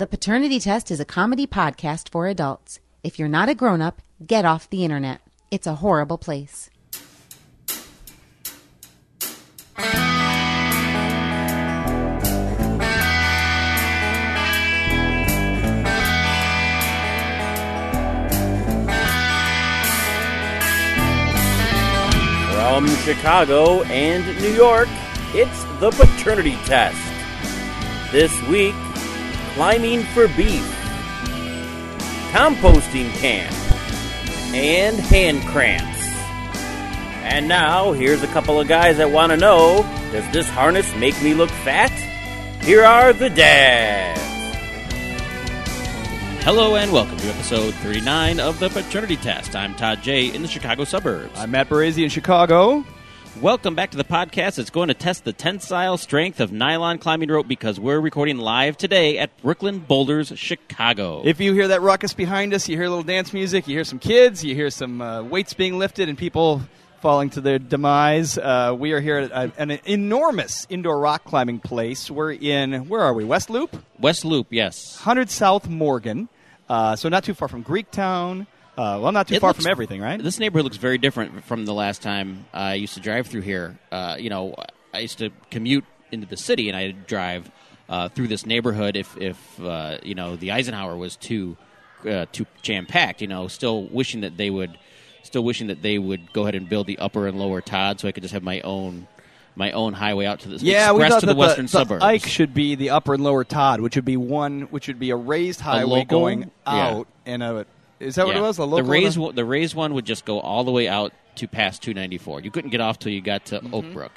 The Paternity Test is a comedy podcast for adults. If you're not a grown up, get off the internet. It's a horrible place. From Chicago and New York, it's the Paternity Test. This week, climbing for beef, composting camp, and hand cramps. And now, here's a couple of guys that want to know Does this harness make me look fat? Here are the dads. Hello and welcome to episode 39 of the Paternity Test. I'm Todd J. in the Chicago suburbs. I'm Matt Barazzi in Chicago. Welcome back to the podcast. It's going to test the tensile strength of nylon climbing rope because we're recording live today at Brooklyn Boulders, Chicago. If you hear that ruckus behind us, you hear a little dance music, you hear some kids, you hear some uh, weights being lifted, and people falling to their demise. Uh, we are here at uh, an enormous indoor rock climbing place. We're in, where are we? West Loop? West Loop, yes. 100 South Morgan. Uh, so not too far from Greektown. Uh, well, not too It far looks- from everything, right? This neighborhood looks very different from the last time I used to drive through here. Uh, you know, I used to commute into the city, and I'd drive uh, through this neighborhood if, if uh, you know, the Eisenhower was too uh, too jam packed. You know, still wishing that they would, still wishing that they would go ahead and build the upper and lower Todd, so I could just have my own my own highway out to the yeah, we thought to that the western the, suburbs. Ike should be the upper and lower Todd, which would be one, which would be a raised highway local? going Yeah. out, and a is that what it was? The local raised and one- the raised one would just go all the way out to past 294. You couldn't get off till you got to Oak Brook,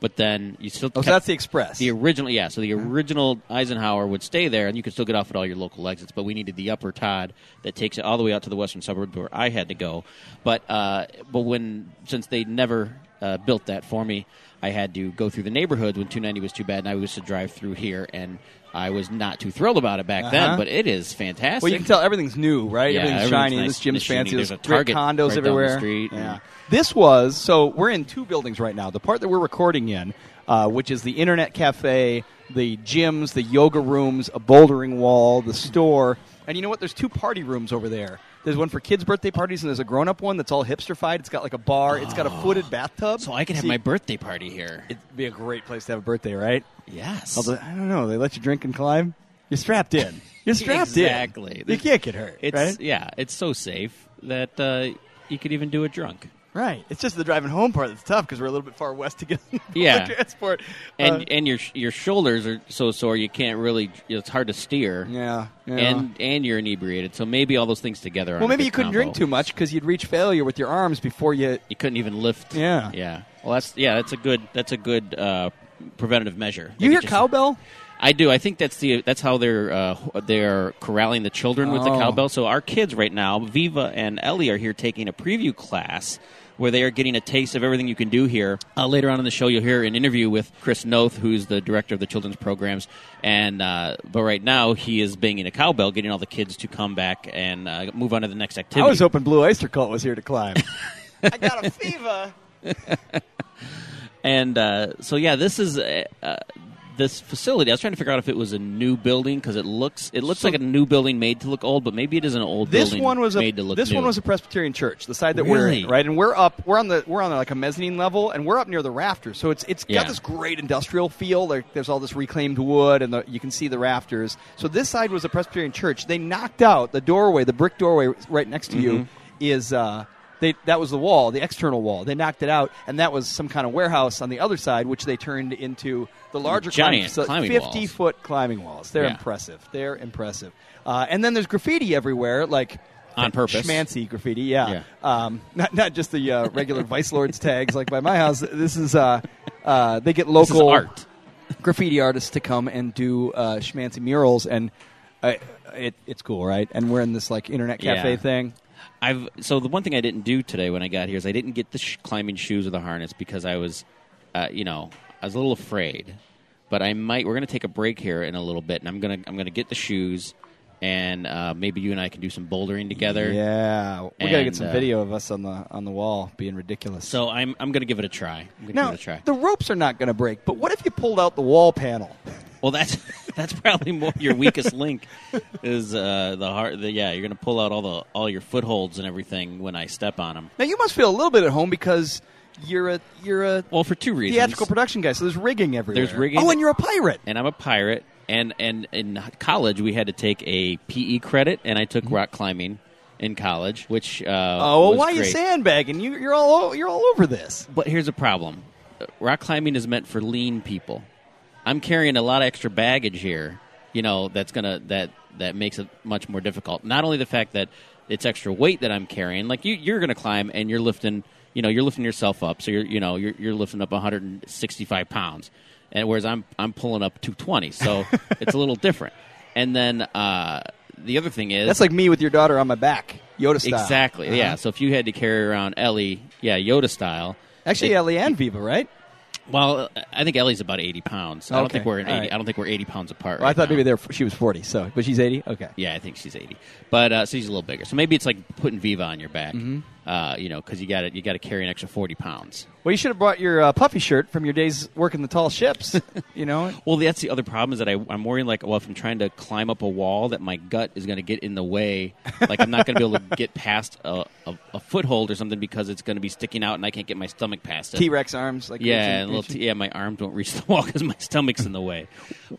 but then you still Oh, so that's the express. the original. Yeah, so the original Eisenhower would stay there, and you could still get off at all your local exits. But we needed the upper Todd that takes it all the way out to the western suburb where I had to go. But uh, but when since they never uh, built that for me, I had to go through the neighborhoods when 290 was too bad, and I used to drive through here and. I was not too thrilled about it back Uh-huh. then, but it is fantastic. Well, you can tell everything's new, right? Yeah, everything's, everything's shiny. nice This gym's fancy. There's There's a great Target condos right everywhere. street, Yeah. This was so we're in two buildings right now. The part that we're recording in, uh, which is the internet cafe, the gyms, the yoga rooms, a bouldering wall, the store, and you know what? There's two party rooms over there. There's one for kids' birthday parties, and there's a grown-up one that's all hipsterfied. It's got like a bar. It's got a footed bathtub. so I could have See, my birthday party here. It'd be a great place to have a birthday, right? Yes. Although I don't know, they let you drink and climb. You're strapped in. You're strapped Exactly. in. You can't get hurt. It's right? yeah, it's so safe that uh, you could even do it drunk. Right. It's just the driving home part that's tough because we're a little bit far west to get Yeah. transport. And Uh, and your your shoulders are so sore you can't really it's hard to steer. yeah, yeah. And and you're inebriated, so maybe all those things together. are well, maybe you couldn't combo. drink too much because you'd reach failure with your arms before you. You couldn't even lift. Yeah. yeah. Well, that's yeah, that's a good that's a good uh, preventative measure. You hear cowbell? I do. I think that's the that's how they're uh, they're corralling the children with the Oh. cowbell. So our kids right now, Viva and Ellie, are here taking a preview class where they are getting a taste of everything you can do here. Uh, later on in the show, you'll hear an interview with Chris Noth, who's the director of the children's programs. And uh, but right now, he is banging a cowbell, getting all the kids to come back and uh, move on to the next activity. I was hoping Blue Oyster Cult was here to climb. I got a fever. And uh, so, yeah, this is uh, uh, this facility. I was trying to figure out if it was a new building because it looks it looks So- like a new building made to look old, but maybe it is an old This building one was a made to look this new. one was a Presbyterian church, the side that we're Really? in, right? And we're up, we're on the we're on like a mezzanine level, and we're up near the rafters. So it's it's Yeah. got this great industrial feel. There, there's all this reclaimed wood, and the, you can see the rafters. So this side was a Presbyterian church. They knocked out the doorway, the brick doorway right next to you Mm-hmm. is. Uh, they, that was the wall, the external wall. They knocked it out, and that was some kind of warehouse on the other side, which they turned into the larger Giant climbing, climbing fifty walls. foot climbing walls. They're Yeah. impressive. They're impressive. Uh, and then there's graffiti everywhere, like On purpose. schmancy graffiti. Yeah, Yeah. Um, not not just the uh, regular Vice Lords tags like by my house. This is uh, uh, they get This is local art. graffiti artists to come and do uh, schmancy murals, and uh, it, it's cool, right? And we're in this like internet cafe Yeah. thing. I've so the one thing I didn't do today when I got here is I didn't get the sh- climbing shoes or the harness because I was, uh, you know, I was a little afraid. But I might. We're going to take a break here in a little bit, and I'm gonna I'm gonna get the shoes, and uh, maybe you and I can do some bouldering together. Yeah, we gotta get some uh, video of us on the on the wall being ridiculous. So I'm I'm gonna give it a try. I'm gonna now give it a try. the ropes are not going to break, but what if you pulled out the wall panel? Well, that's that's probably more your weakest link is uh, the heart. The, yeah, you're going to pull out all the all your footholds and everything when I step on them. Now you must feel a little bit at home because you're a you're a Well, for two reasons. theatrical production guy, so there's rigging everywhere. There's rigging. Oh, and you're a pirate. and I'm a pirate. And and in college we had to take a PE credit, and I took rock climbing in college, which uh, Mm-hmm. Oh, well, why are you sandbagging? You, you're all you're all over this. But here's a problem: rock climbing is meant for lean people. I'm carrying a lot of extra baggage here. You know that's gonna that that makes it much more difficult. Not only the fact that it's extra weight that I'm carrying, like you, you're gonna climb and you're lifting. You know, you're lifting yourself up, so you're you know you're, you're lifting up 165 pounds, and whereas I'm I'm pulling up 220, so it's a little different. And then uh, the other thing is That's like me with your daughter on my back, Yoda style. exactly yeah. Uh-huh. So if you had to carry around Ellie, yeah, Yoda style. Actually, it- Ellie and Viva, right? Well, I think Ellie's about eighty pounds. I don't Okay. think we're All 80, right. I don't think we're eighty pounds apart. Well, I right thought now. maybe they were, she was 40, so but she's 80. Okay. Yeah, I think she's eighty, but uh, so she's a little bigger. So maybe it's like putting Viva on your back, Mm-hmm. Uh, you know, because you got to you got to carry an extra forty pounds. Well, you should have brought your uh, puffy shirt from your days working the tall ships. you know, Well, that's the other problem is that I, I'm worrying like, well, if I'm trying to climb up a wall, that my gut is going to get in the way. Like I'm not going to be able to get past a, a, a foothold or something because it's going to be sticking out and I can't get my stomach past it. T Rex arms, like yeah, reaching- and a little reaching- t- yeah, my arms won't reach the wall because my stomach's in the way.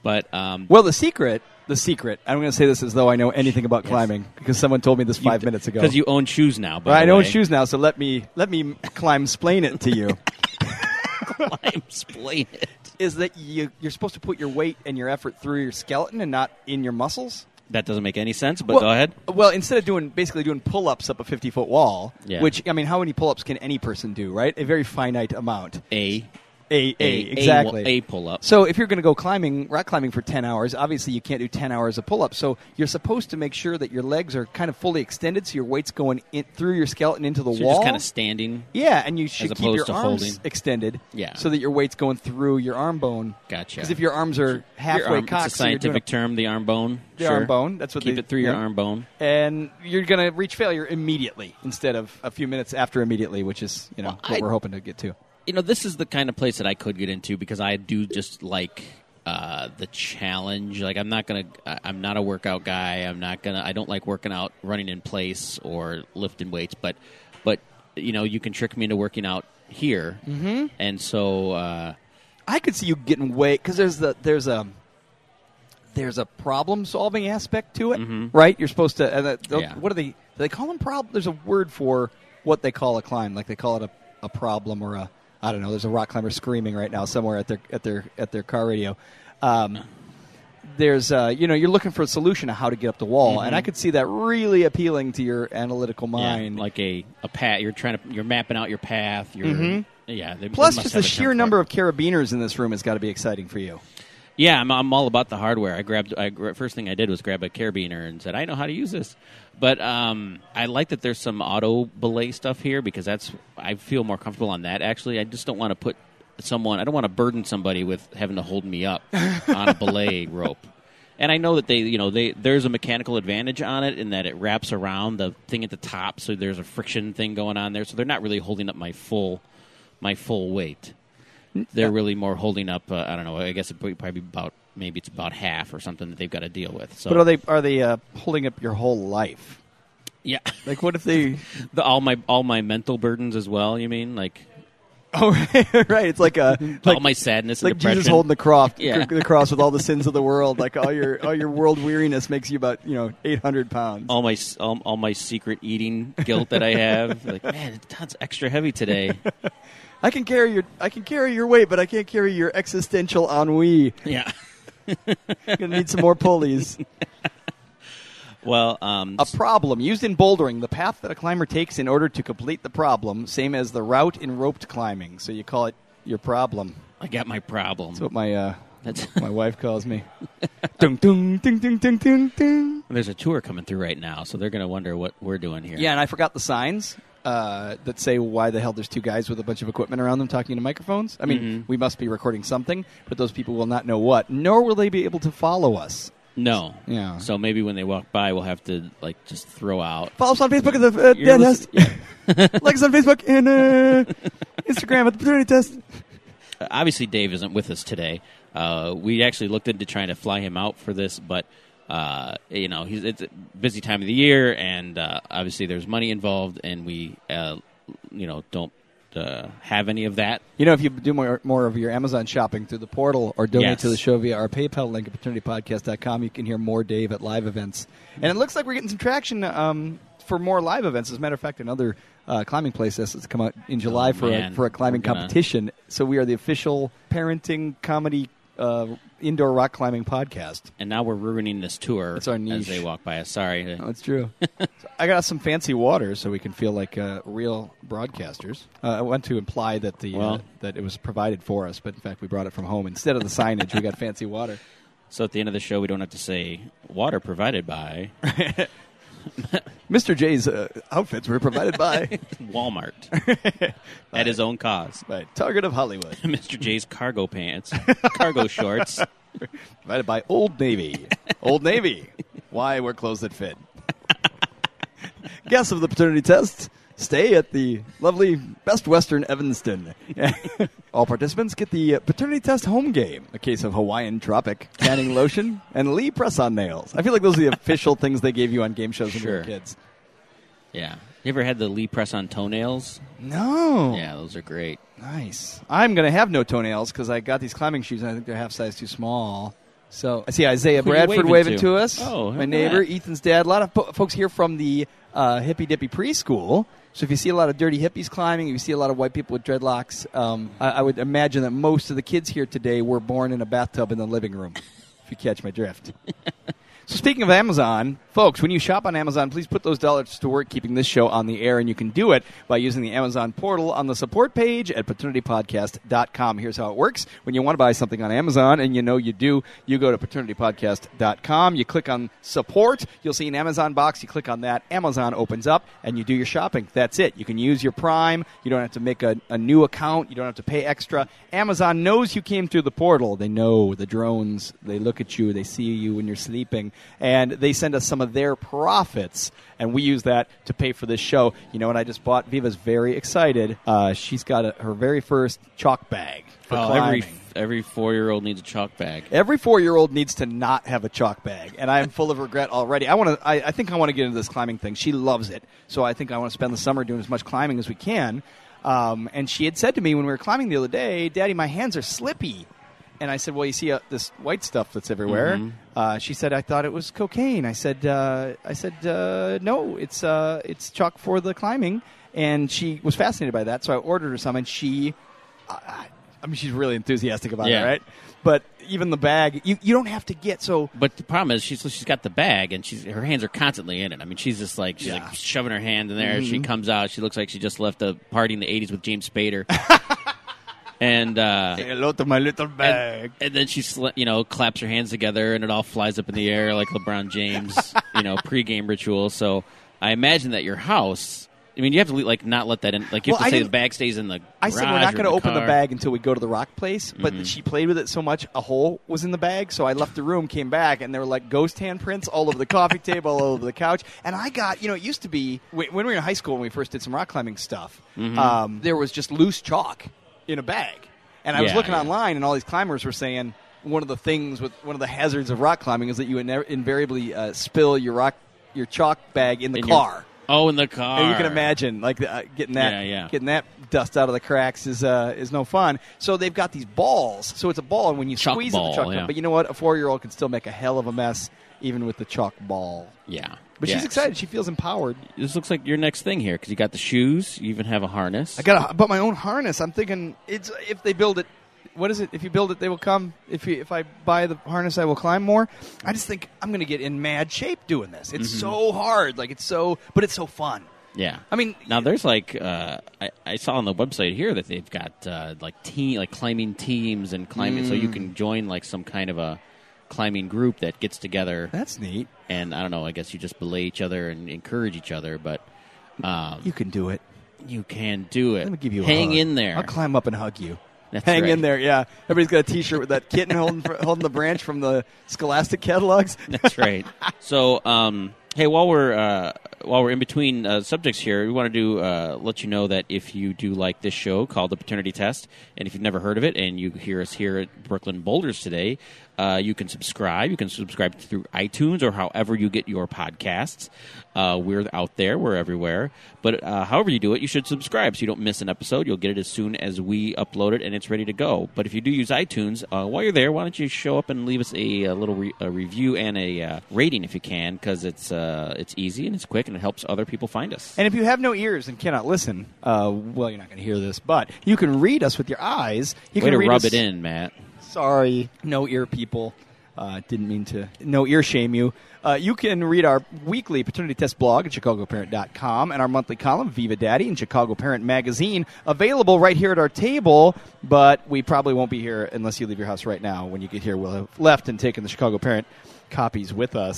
But um, Well, the secret, the secret. I'm going to say this as though I know anything about climbing because someone told me this five minutes ago. because you own shoes now. Well, I way. shoes now, so let me let me climb explain it to you. I'm explain it. Is that you you're supposed to put your weight and your effort through your skeleton and not in your muscles? That doesn't make any sense. But go ahead. Well, instead of doing basically doing pull-ups up a 50-foot wall, Yeah. which I mean, how many pull-ups can any person do? Right, a very finite amount. A A, a, a exactly. a, pull up. So if you're going to go climbing, rock climbing for 10 hours, obviously you can't do 10 hours of pull-ups. So you're supposed to make sure that your legs are kind of fully extended so your weight's going in, through your skeleton into the So you're wall. just kind of standing. yeah, and you should keep your arms holding. extended Yeah. so that your weight's going through your arm bone. Gotcha. Because if your arms are halfway your arm, cocked, it's a so scientific term, the arm bone. The Sure. arm bone, that's what Keep they- it through your arm bone. and you're going to reach failure immediately instead of a few minutes after immediately, which is you know Well, what I- we're hoping to get to. You know, this is the kind of place that I could get into because I do just like uh, the challenge. Like, I'm not gonna. I'm not a workout guy. I'm not gonna. I don't like working out, running in place, or lifting weights. But, but you know, you can trick me into working out here, mm-hmm. and so. Uh, I could see you getting weight because there's the there's a there's a problem solving aspect to it, right? You're supposed to. Mm-hmm. Yeah. What are they do? They call them problem. There's a word for what they call a climb, like they call it a, a problem or a I don't know. There's a rock climber screaming right now somewhere at their at their at their car radio. Um, there's uh, you know you're looking for a solution to how to get up the wall, and I could see that really appealing to your analytical Mm-hmm. yeah, mind. like a a path. You're trying to. You're mapping out your path. You're. Yeah. they- they Plus, must just the sheer number of carabiners in this room has got to be exciting for you. Yeah, I'm, I'm all about the hardware. I grabbed. I, first thing I did was grab a carabiner and said, "I know how to use this." But um, I like that there's some auto belay stuff here because that's I feel more comfortable on that. Actually, I just don't want to put someone. I don't want to burden somebody with having to hold me up on a belay rope. And I know that they, you know, they there's a mechanical advantage on it in that it wraps around the thing at the top, so there's a friction thing going on there. So they're not really holding up my full my full weight. They're really more holding up. Uh, I don't know. I guess it probably about maybe it's about half or something that they've got to deal with. So But are they are they uh, holding up your whole life? yeah, Like, what if they? the, all my all my mental burdens as well. You mean like Oh, right, right. It's like a like, all my sadness like and depression? Jesus holding the cross, Yeah. the cross with all the sins of the world. Like all your all your world weariness makes you about you know eight hundred pounds. all my all, all my secret eating guilt that I have. like man, it's extra heavy today. I can carry your I can carry your weight, but I can't carry your existential ennui. yeah. Gonna need some more pulleys. Well, um, A problem used in bouldering, the path that a climber takes in order to complete the problem, same as the route in roped climbing. So you call it your problem. I got my problem. That's what my uh, That's my wife calls me. dung, dung, ding, ding, ding, ding, ding. There's a tour coming through right now, so they're going to wonder what we're doing here. Yeah, and I forgot the signs uh, that say why the hell there's two guys with a bunch of equipment around them talking to microphones. I mean, Mhm. we must be recording something, but those people will not know what, nor will they be able to follow us. No. Yeah. So maybe when they walk by, we'll have to like just throw out. Follow us on Facebook at the uh, You're listen- Test. like us on Facebook and uh, Instagram at the Paternity Test. Obviously, Dave isn't with us today. Uh, we actually looked into trying to fly him out for this, but uh, you know, he's it's a busy time of the year, and uh, obviously there's money involved, and we, uh, you know, don't uh, have any of that. You know, if you do more, more of your Amazon shopping through the portal or donate Yes. to the show via our PayPal link at paternitypodcast.com, you can hear more Dave at live events. And it looks like we're getting some traction um, for more live events. As a matter of fact, another uh, climbing place has come out in July Oh, for, a, for a climbing competition. So we are the official parenting comedy uh, indoor rock climbing podcast. And now we're ruining this tour It's our niche. as they walk by us. Sorry. No, it's true. So I got some fancy water so we can feel like uh, real broadcasters. Uh, I want to imply that the uh, Well- that it was provided for us, but in fact we brought it from home instead of the signage. we got fancy water. So at the end of the show, we don't have to say water provided by Mr. J's uh, outfits were provided by Walmart at his own cost. by Target of Hollywood, Mr. J's cargo pants, cargo shorts. provided by Old Navy. Old Navy. Why wear clothes that fit. Guess of the paternity test stay at the lovely Best Western Evanston. All participants get the paternity test home game, a case of Hawaiian Tropic, tanning lotion, and Lee press-on nails. I feel like those are the official things they gave you on game shows when you were Sure. kids. Yeah. You ever had the Lee press on toenails? No. Yeah, those are great. Nice. I'm going to have no toenails because I got these climbing shoes and I think they're half size too small. So I see Isaiah Who you Bradford waving waving to? to us. Oh, my neighbor, that. Ethan's dad. A lot of po- folks here from the uh, hippy dippy preschool. So if you see a lot of dirty hippies climbing, if you see a lot of white people with dreadlocks, um, I, I would imagine that most of the kids here today were born in a bathtub in the living room. if you catch my drift. So speaking of Amazon, folks, when you shop on Amazon, please put those dollars to work keeping this show on the air, and you can do it by using the Amazon portal on the support page at paternitypodcast.com. Here's how it works. When you want to buy something on Amazon, and you know you do, you go to paternitypodcast.com, you click on support, you'll see an Amazon box, you click on that, Amazon opens up, and you do your shopping. That's it. You can use your Prime, you don't have to make a, a new account, you don't have to pay extra. Amazon knows you came through the portal. They know the drones, they look at you, they see you when you're sleeping, and they send us some of their profits, and we use that to pay for this show. You know and I just bought? Viva's very excited. Uh, she's got a, her very first chalk bag for Oh, climbing. every every four year old needs a chalk bag. Every four-year-old needs to not have a chalk bag, and I am full of regret already. I want to. I, I think I want to get into this climbing thing. She loves it, so I think I want to spend the summer doing as much climbing as we can. Um, and she had said to me when we were climbing the other day, "Daddy, my hands are slippy." And I said, "Well, you see uh, this white stuff that's everywhere." Uh, she said, "I thought it was cocaine." I said, uh, "I said uh, no, it's uh, it's chalk for the climbing." And she was fascinated by that, so I ordered her some, and she I I mean, she's really enthusiastic about Yeah. it, right? But even the bag, you, you don't have to get so. But the problem is she's she's got the bag and she's her hands are constantly in it. I mean, she's just like she's Yeah. Mm-hmm. like shoving her hand in there. She comes out. She looks like she just left a party in the '80s with James Spader. and uh, Hello to my little bag. and then she sl- you know claps her hands together and it all flies up in the air like LeBron James, you know, pregame ritual. So I imagine that your house. I mean, you have to like not let that in. Like you have Well, to say the bag stays in the. I said we're not going to open the bag until we go to the rock place. But Mm-hmm. she played with it so much, a hole was in the bag. So I left the room, came back, and there were like ghost handprints all over the coffee table, all over the couch. And I got, you know, it used to be when when we were in high school when we first did some rock climbing stuff. Mm-hmm. Um, there was just loose chalk in a bag, and I was Yeah, looking yeah. online, and all these climbers were saying one of the things with one of the hazards of rock climbing is that you invariably uh, spill your rock your chalk bag in the In your- car. Oh, in the car. And you can imagine, like uh, getting that, Yeah, getting that dust out of the cracks is uh, is no fun. So they've got these balls. So it's a ball, and when you Chalk squeeze ball, it, the chalk. But you know what? A four year old can still make a hell of a mess, even with the chalk ball. Yeah, But Yeah. she's excited. She feels empowered. This looks like your next thing here because you got the shoes. You even have a harness. I got to bought my own harness. I'm thinking it's if they build it. What is it? If you build it, they will come. If you, if I buy the harness, I will climb more. I just think I'm going to get in mad shape doing this. It's Mm-hmm. so hard, like it's so, but it's so fun. Yeah. I mean, Now there's like uh, I, I saw on the website here that they've got uh, like team like climbing teams and climbing, so Mm. you can join like some kind of a climbing group that gets together. that's neat. And I don't know. I guess you just belay each other and encourage each other, but um, You can do it. you can do it. Let me give you a hang hug. in there. I'll climb up and hug you. That's Hang right. in there, yeah. Everybody's got a T-shirt with that kitten holding holding the branch from the Scholastic catalogs. That's right. So, um, hey, while we're uh, while we're in between uh, subjects here, we want to do uh, let you know that if you do like this show called the Paternity Test, and if you've never heard of it, and you hear us here at Brooklyn Boulders today, uh, you can subscribe. You can subscribe through iTunes or however you get your podcasts. Uh, we're out there. We're everywhere. But uh, however you do it, you should subscribe so you don't miss an episode. You'll get it as soon as we upload it and it's ready to go. But if you do use iTunes, uh, while you're there, why don't you show up and leave us a, a little re- a review and a uh, rating if you can, because it's uh, it's easy and it's quick and it helps other people find us. And if you have no ears and cannot listen, uh, well, you're not going to hear this, but you can read us with your eyes. You Way can to read rub us- it in, Matt. Sorry, no ear people. Uh, didn't mean to no ear shame you. Uh, you can read our weekly paternity test blog at chicagoparent.com and our monthly column, Viva Daddy, in Chicago Parent Magazine, available right here at our table. But we probably won't be here unless you leave your house right now. When you get here, we'll have left and taken the Chicago Parent copies with us.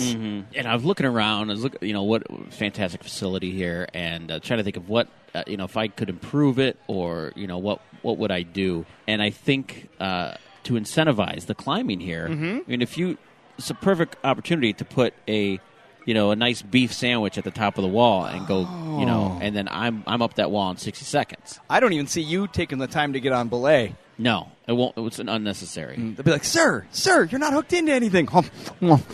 And I was looking around. I was looking, you know, what fantastic facility here, and uh, trying to think of what, uh, you know, if I could improve it, or you know, what what would I do? And I think uh, to incentivize the climbing here. Mm-hmm. I mean, if you, it's a perfect opportunity to put a, you know, a nice beef sandwich at the top of the wall and go, you know, Oh. and then I'm I'm up that wall in sixty seconds. I don't even see you taking the time to get on belay. No, it won't. It's an unnecessary. They'll be like, "Sir, sir, you're not hooked into anything." the,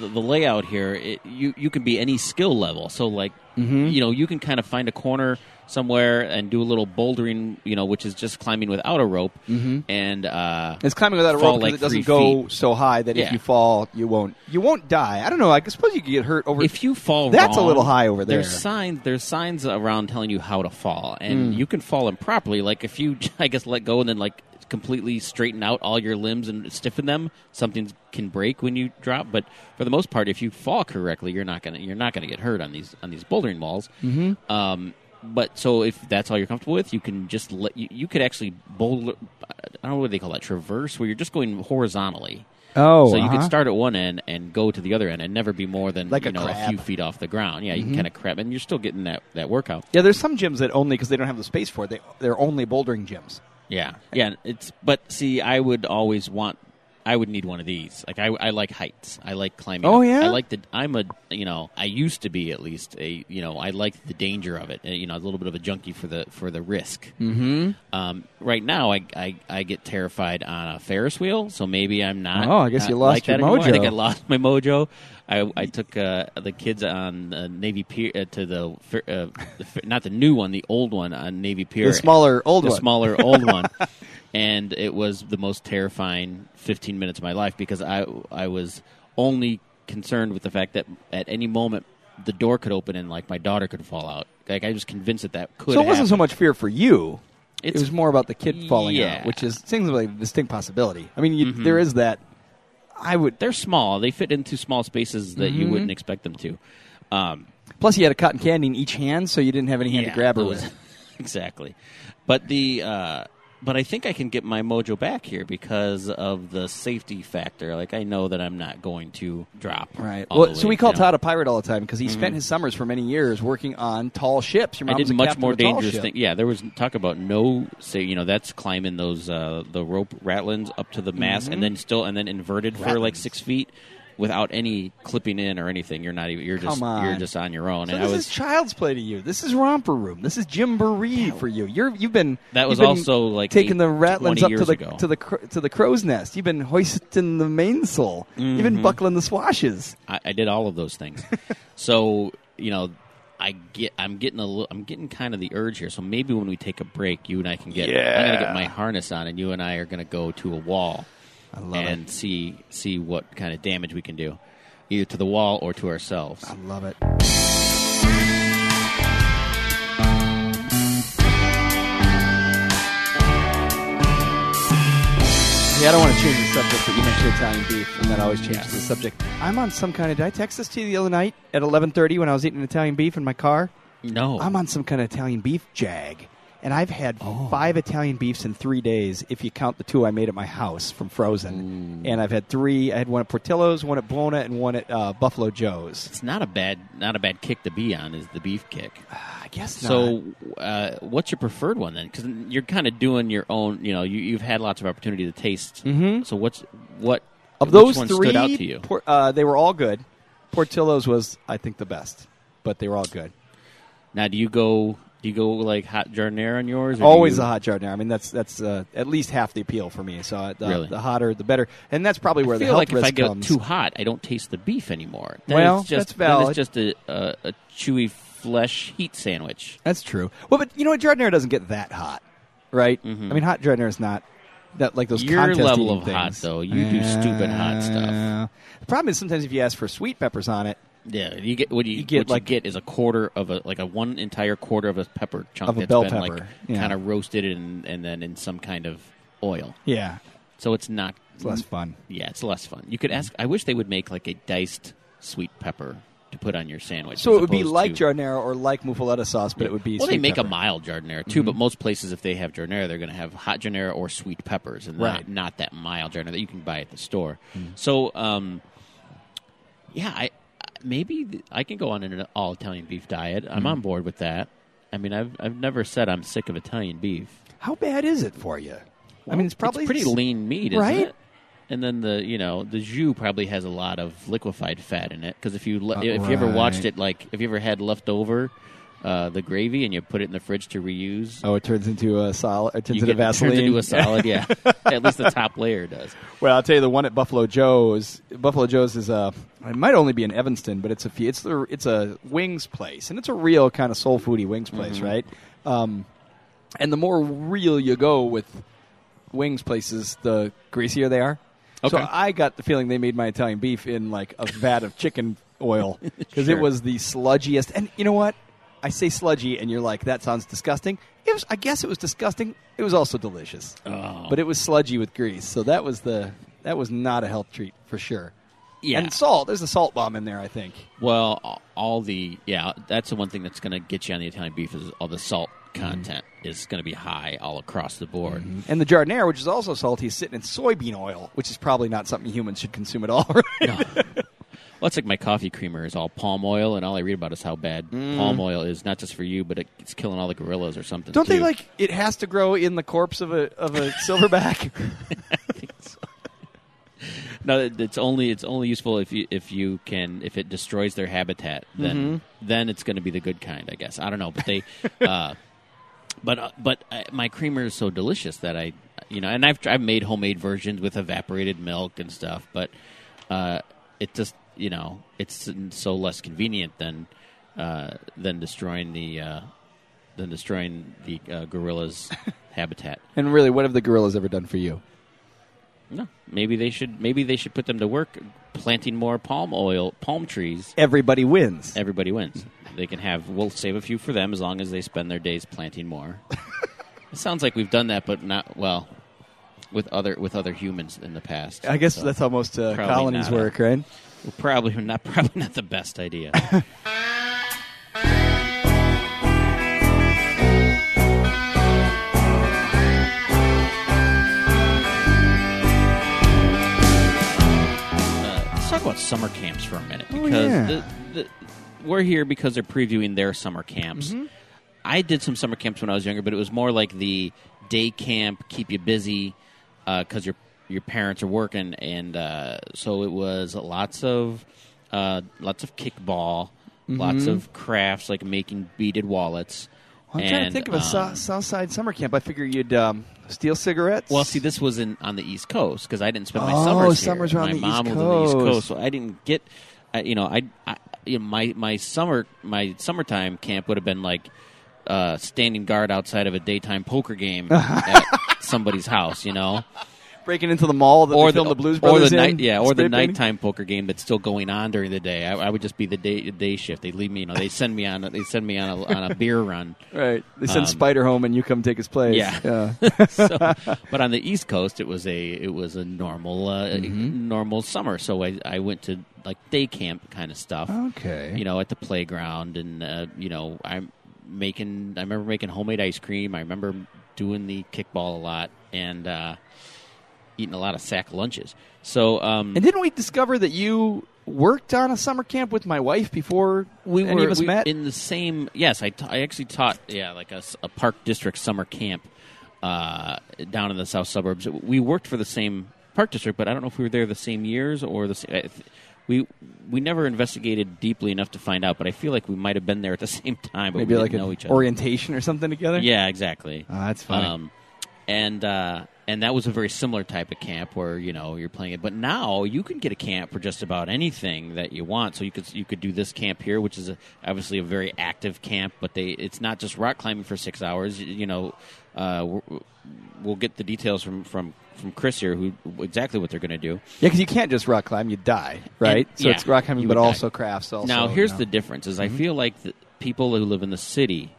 the layout here, it, you you can be any skill level. So like, you know, you can kind of find a corner somewhere and do a little bouldering, you know, which is just climbing without a rope, and uh, It's climbing without a rope because like it doesn't go feet. so high that if you fall, you won't you won't die. I don't know. I suppose you could get hurt over. If you fall, That's a little high over there. There's signs. There's signs around telling you how to fall, and you can fall improperly. Like if you, I guess, let go and then like completely straighten out all your limbs and stiffen them, something can break when you drop. But for the most part, if you fall correctly, you're not gonna you're not gonna get hurt on these on these bouldering walls. Mm-hmm. Um, but so if that's all you're comfortable with, you can just let you, you could actually boulder. I don't know what they call that traverse, where you're just going horizontally. oh, So you can start at one end and go to the other end and never be more than Like you a know crab. Mm-hmm. a few feet off the ground. Yeah, you can kind of crab, and you're still getting that, that workout. Yeah, there's some gyms that only because they don't have the space for it. They they're only bouldering gyms. Yeah, yeah. It's but see, I would always want. I would need one of these. Like I, I like heights. I like climbing. Oh, up. yeah? I like the. I'm a. You know, I used to be at least a. You know, I like the danger of it. uh, You know, a little bit of a junkie for the for the risk. Mm-hmm. Um, right now, I, I I get terrified on a Ferris wheel. So maybe I'm not. Oh, I guess you lost like your anymore. I think. I lost my mojo. I, I took uh, the kids on uh, Navy Pier uh, to the, uh, the not the new one, the old one on Navy Pier. The smaller old the one. smaller old one, and it was the most terrifying 15 minutes of my life because I I was only concerned with the fact that at any moment the door could open and like my daughter could fall out. Like I was convinced that that could. so it wasn't so much fear for you. it was more about the kid falling Yeah. out, which is seems like a distinct possibility. I mean, you, Mhm. there is that. I would. They're small. They fit into small spaces that you Mhm. wouldn't expect them to. Um, Plus, you had a cotton candy in each hand, so you didn't have any hand yeah, to grab her those- with. exactly. But the uh, but I think I can get my mojo back here because of the safety factor. Like I know that I'm not going to drop. Right. Well, so we call you know. Mm-hmm. Todd a pirate all the time because he spent his summers for many years working on tall ships. Your I mom's did much more of a tall dangerous thing. Yeah, there was talk about no say. You know, that's climbing those uh, the rope ratlines up to the mast, and then still and then inverted for like six feet without any clipping in or anything. You're not even. You're just on. you're just on your own. So and this I is was child's play to you. This is romper room. This is jamboree for you. You're you've been that was been also like taking eight- the ratlines up to the ago. to the to the crow's nest. You've been hoisting the mainsail. You've been mm-hmm. buckling the swashes. I, I did all of those things. so you know, I get I'm getting a little, I'm getting kind of the urge here. So maybe when we take a break, you and I can get yeah. I'm gonna get my harness on, and you and I are gonna go to a wall I love and see see what kind of damage we can do, either to the wall or to ourselves. it. I love it. Yeah, I don't want to change the subject, but you mentioned Italian beef, and that always changes Yes. the subject. I'm on some kind of. Did I text this to you the other night at 11:30 when I was eating Italian beef in my car? No, I'm on some kind of Italian beef jag, and I've had Oh. five Italian beefs in three days if you count the two I made at my house from frozen. And I've had three. I had one at Portillo's, one at Buona, and one at uh, Buffalo Joe's. It's not a bad not a bad kick to be on is the beef kick. I guess not. So, uh, what's your preferred one then? Because you're kind of doing your own. You know, you, you've had lots of opportunity to taste. Mhm. So, what's what of those three, stood out to you? Por- uh, they were all good. Portillo's was, I think, the best, but they were all good. Now, do you go? Do you go like hot jardiniere on yours? Always you- a hot jardiniere. I mean, that's that's uh, at least half the appeal for me. So uh, the, Really? the hotter, the better. And that's probably where I the feel health like if risk I go comes. too hot, I don't taste the beef anymore. Then Well, it's just, that's valid. It's just a, a, a chewy flesh heat sandwich. That's true. Well, but you know what? Jardiniere doesn't get that hot, right? Mhm. I mean, hot jardiniere is not that like those Your level of hot, though, you do stupid hot stuff. Uh, The problem is sometimes if you ask for sweet peppers on it, Yeah, you get what you, You get, what like- you get is a quarter of a like a one entire quarter of a pepper chunk Of a that's bell been pepper, like yeah. kind of roasted and and then in some kind of oil. yeah, So it's not it's less fun. Yeah, it's less fun. You could ask. I wish they would make like a diced sweet pepper to put on your sandwich. So it would be like to, jardiniere or like muffaletta sauce, but it would be Well, they make pepper. Mm-hmm. a mild jardiniere too, but most places, if they have jardiniere, they're going to have hot jardiniere or sweet peppers, and Right. not, not that mild jardiniere that you can buy at the store. Mm. So, um, yeah, I maybe th- I can go on an all Italian beef diet. Mm. I'm on board with that. I mean, I've I've never said I'm sick of Italian beef. How bad is it for you? I mean, it's probably pretty lean meat, isn't right? it? And then the you know the jus probably has a lot of liquefied fat in it because if you le- Uh, if you ever watched it like if you ever had leftover uh, the gravy and you put it in the fridge to reuse, Oh, it turns into a solid. It turns you into get, Vaseline. It turns into a solid. Yeah, at least the top layer does. Well, I'll tell you the one at Buffalo Joe's. Buffalo Joe's is a. It might only be in Evanston, but it's a few- it's the it's a wings place, and it's a real kind of soul foodie wings place, Mm-hmm. right? Um, and the more real you go with wings places, the greasier they are. Okay. So I got the feeling they made my Italian beef in like a vat of chicken oil because Sure. it was the sludgiest. And you know what? I say sludgy, and you're like, that sounds disgusting. It was. I guess it was disgusting. It was also delicious Oh. but it was sludgy with grease. So that was the that was not a health treat for sure. Yeah. And salt. There's a salt bomb in there, I think. Well, all- the yeah, that's the one thing that's going to get you on the Italian beef is all the salt Mm-hmm. content is going to be high all across the board. And the jardiniere, which is also salty, is sitting in soybean oil, which is probably not something humans should consume at all. right? Well, it's like my coffee creamer is all palm oil, and all I read about is how bad palm oil is, not just for you, but it's killing all the gorillas or something. Mm. Don't they like it has to grow in the corpse of a of a silverback? No, it's only it's only useful if you if you can if it destroys their habitat. Then Mm-hmm. then it's going to be the good kind, I guess. I don't know, but they, uh, but uh, but uh, my creamer is so delicious that I you know, and I've I've made homemade versions with evaporated milk and stuff, but uh, it just you know it's so less convenient than uh, than destroying the uh, than destroying the uh, gorilla's habitat. and really, what have the gorillas ever done for you? No, maybe they should. Maybe they should put them to work planting more palm oil, palm trees. Everybody wins. Everybody wins. They can have. We'll save a few for them as long as they spend their days planting more. it sounds like we've done that, but not well with other with other humans in the past. I guess So, that's how most uh, colonies not a- work, right? Probably not. Probably not the best idea. Uh, let's talk about summer camps for a minute Oh, because yeah. the, the, we're here because they're previewing their summer camps. Mm-hmm. I did some summer camps when I was younger, but it was more like the day camp, keep you busy because your your parents are working, and uh, so it was lots of uh, lots of kickball, lots of crafts like making beaded wallets. Mm-hmm. I'm trying to think of a so- um, South Side summer camp. I figure you'd um, steal cigarettes. Well, see, this was in on the East Coast because I didn't spend my Oh, summers here. summers were on my the mom East was on the East Coast. So I didn't get. Uh, you know, I, I you know, my my summer my summertime camp would have been like uh, standing guard outside of a daytime poker game at somebody's house. You know, breaking into the mall that or filmed the, Blues or Brothers the in, night, yeah, or the painting? nighttime poker game that's still going on during the day. I, I would just be the day day shift. They leave me, you know, they send me on a, they send me on a on a beer run. Right. They send Um, Spider home and you come take his place. Yeah. Yeah. so, but on the East Coast, it was a it was a normal uh, Mm-hmm. normal summer. So I, I went to like day camp kind of stuff. okay. You know, at the playground, and uh, you know, I'm making. I remember making homemade ice cream. I remember doing the kickball a lot and uh, eating a lot of sack lunches. So um, and didn't we discover that you worked on a summer camp with my wife before we any were of us we- met? in the same. Yes, I, I actually taught. Yeah, like a, a park district summer camp uh, down in the south suburbs. We worked for the same park district, but I don't know if we were there the same years or the same. Th- we we never investigated deeply enough to find out, but I feel like we might have been there at the same time. But Maybe like an know each other. orientation or something together. Yeah, exactly. Oh, that's funny. Um, and uh, and that was a very similar type of camp where you know you're playing it. But now you can get a camp for just about anything that you want. So you could you could do this camp here, which is a, obviously a very active camp. But they it's not just rock climbing for six hours. You, know, uh, we'll get the details from from from Chris here, who exactly what they're going to do. Yeah, because you can't just rock climb; you die, right? And- so yeah, it's rock climbing, but would die. also crafts. Also, now here's you know. the difference: is I Mm-hmm. feel like the people who live in the city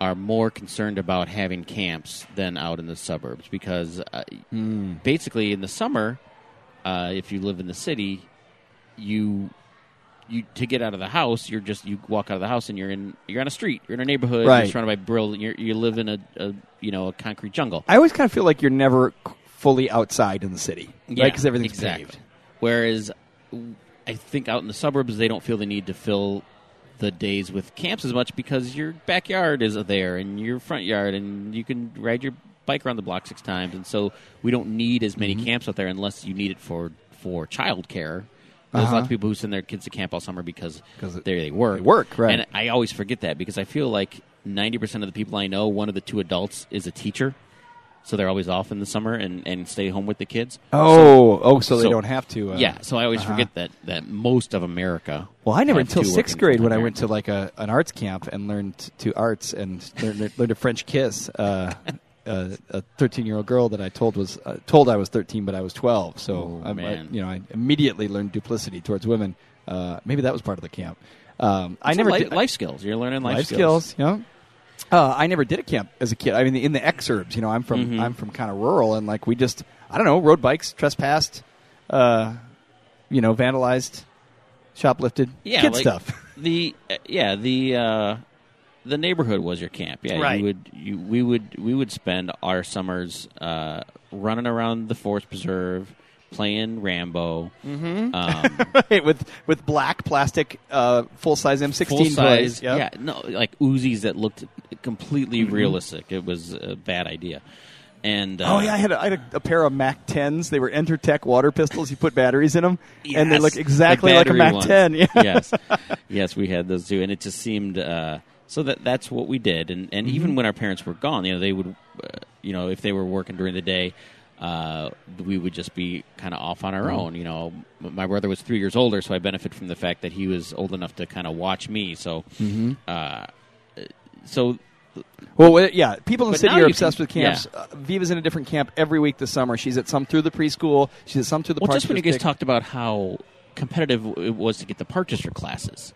are more concerned about having camps than out in the suburbs because uh, Hmm. basically in the summer, uh, if you live in the city, you you to get out of the house, you're just you walk out of the house and you're in you're on a street, you're in a neighborhood, Right. you're surrounded by brill, you're, you live in a, a you know a concrete jungle. I always kind of feel like you're never fully outside in the city, Yeah, right? Because everything's exactly. paved. Whereas I think out in the suburbs, they don't feel the need to fill the days with camps as much because your backyard is there and your front yard, and you can ride your bike around the block six times. And so we don't need as Mm-hmm. many camps out there unless you need it for for childcare. There's Uh-huh. lots of people who send their kids to camp all summer because it- there they work. they work, right. And I always forget that because I feel like 90% of the people I know, one of the two adults is a teacher. So they're always off in the summer and, and stay home with the kids. Oh, oh, so, they so- don't have to. Uh, Yeah, so I always uh-huh. forget that that most of America. Well, I never until sixth grade when I went to like a an arts camp and learned to arts and learned, learned a French kiss. Uh, uh, a thirteen year old girl that I told was uh, told I was thirteen, but I was twelve. So Oh, I, I, you know, I immediately learned duplicity towards women. Uh, maybe that was part of the camp. Um, I never life, did life skills. You're learning life, life skills. You know, uh, I never did a camp as a kid. I mean, in the exurbs, you know, I'm from Mhm. I'm from kind of rural, and like we just I don't know, rode bikes, trespassed, uh, you know, vandalized, shoplifted, Yeah, kid like stuff. The uh, yeah the uh, the neighborhood was your camp. Yeah, Right. you would you we would we would spend our summers uh, running around the forest preserve, playing Rambo. Mm-hmm. Um, Right, with with black plastic uh, full size M16 full toys. Yep. yeah, no, like Uzis that looked completely Mm-hmm. realistic. It was a bad idea. And uh, Oh yeah, I had, a, I had a, a pair of Mac 10s. They were Entertech water pistols. You put batteries in them, and they Yes, look exactly like a Mac ones. 10. Yeah. yes, yes, we had those too, and it just seemed uh, so that that's what we did. And and Mm-hmm. even when our parents were gone, you know, they would, uh, you know, if they were working during the day. Uh, we would just be kind of off on our Mm-hmm. own, you know. My brother was three years older, so I benefit from the fact that he was old enough to kind of watch me. So, Mm-hmm. uh, so Well, yeah, people in the city are obsessed can- with camps. Uh, Viva's in a different camp every week this summer. She's at some through the preschool. She's at some through the well, just when you guys district. talked about how competitive it was to get the park district classes,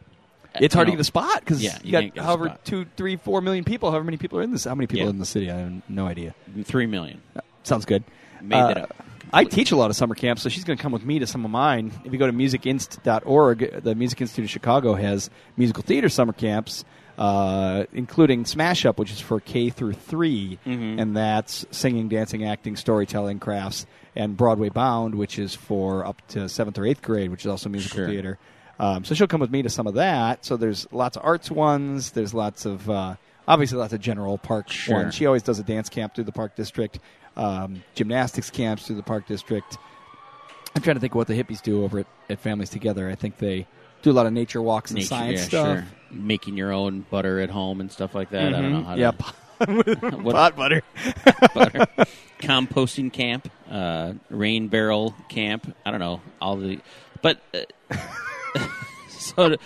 It's hard you to get a spot because Yeah, you, you got can't get a however two, three, four million people. However many people are in this. How many people Yeah. in the city? I have no idea. three million. Sounds good. Made Uh, that up. I teach a lot of summer camps, so she's going to come with me to some of mine. If you go to musicinst.org, the Music Institute of Chicago has musical theater summer camps, uh, including Smash Up, which is for K through 3, Mhm. and that's singing, dancing, acting, storytelling, crafts, and Broadway Bound, which is for up to seventh or eighth grade, which is also musical Sure. theater. Um, so she'll come with me to some of that. So there's lots of arts ones. There's lots of uh, obviously lots of general park Sure. ones. She always does a dance camp through the park district, um, gymnastics camps through the park district. I'm trying to think what the hippies do over at, at Families Together. I think they do a lot of nature walks and Nature, science yeah, stuff. sure. Making your own butter at home and stuff like that. I don't know how yeah, to pot, what- pot butter. butter. composting camp, uh, rain barrel camp. I don't know all the, but uh, so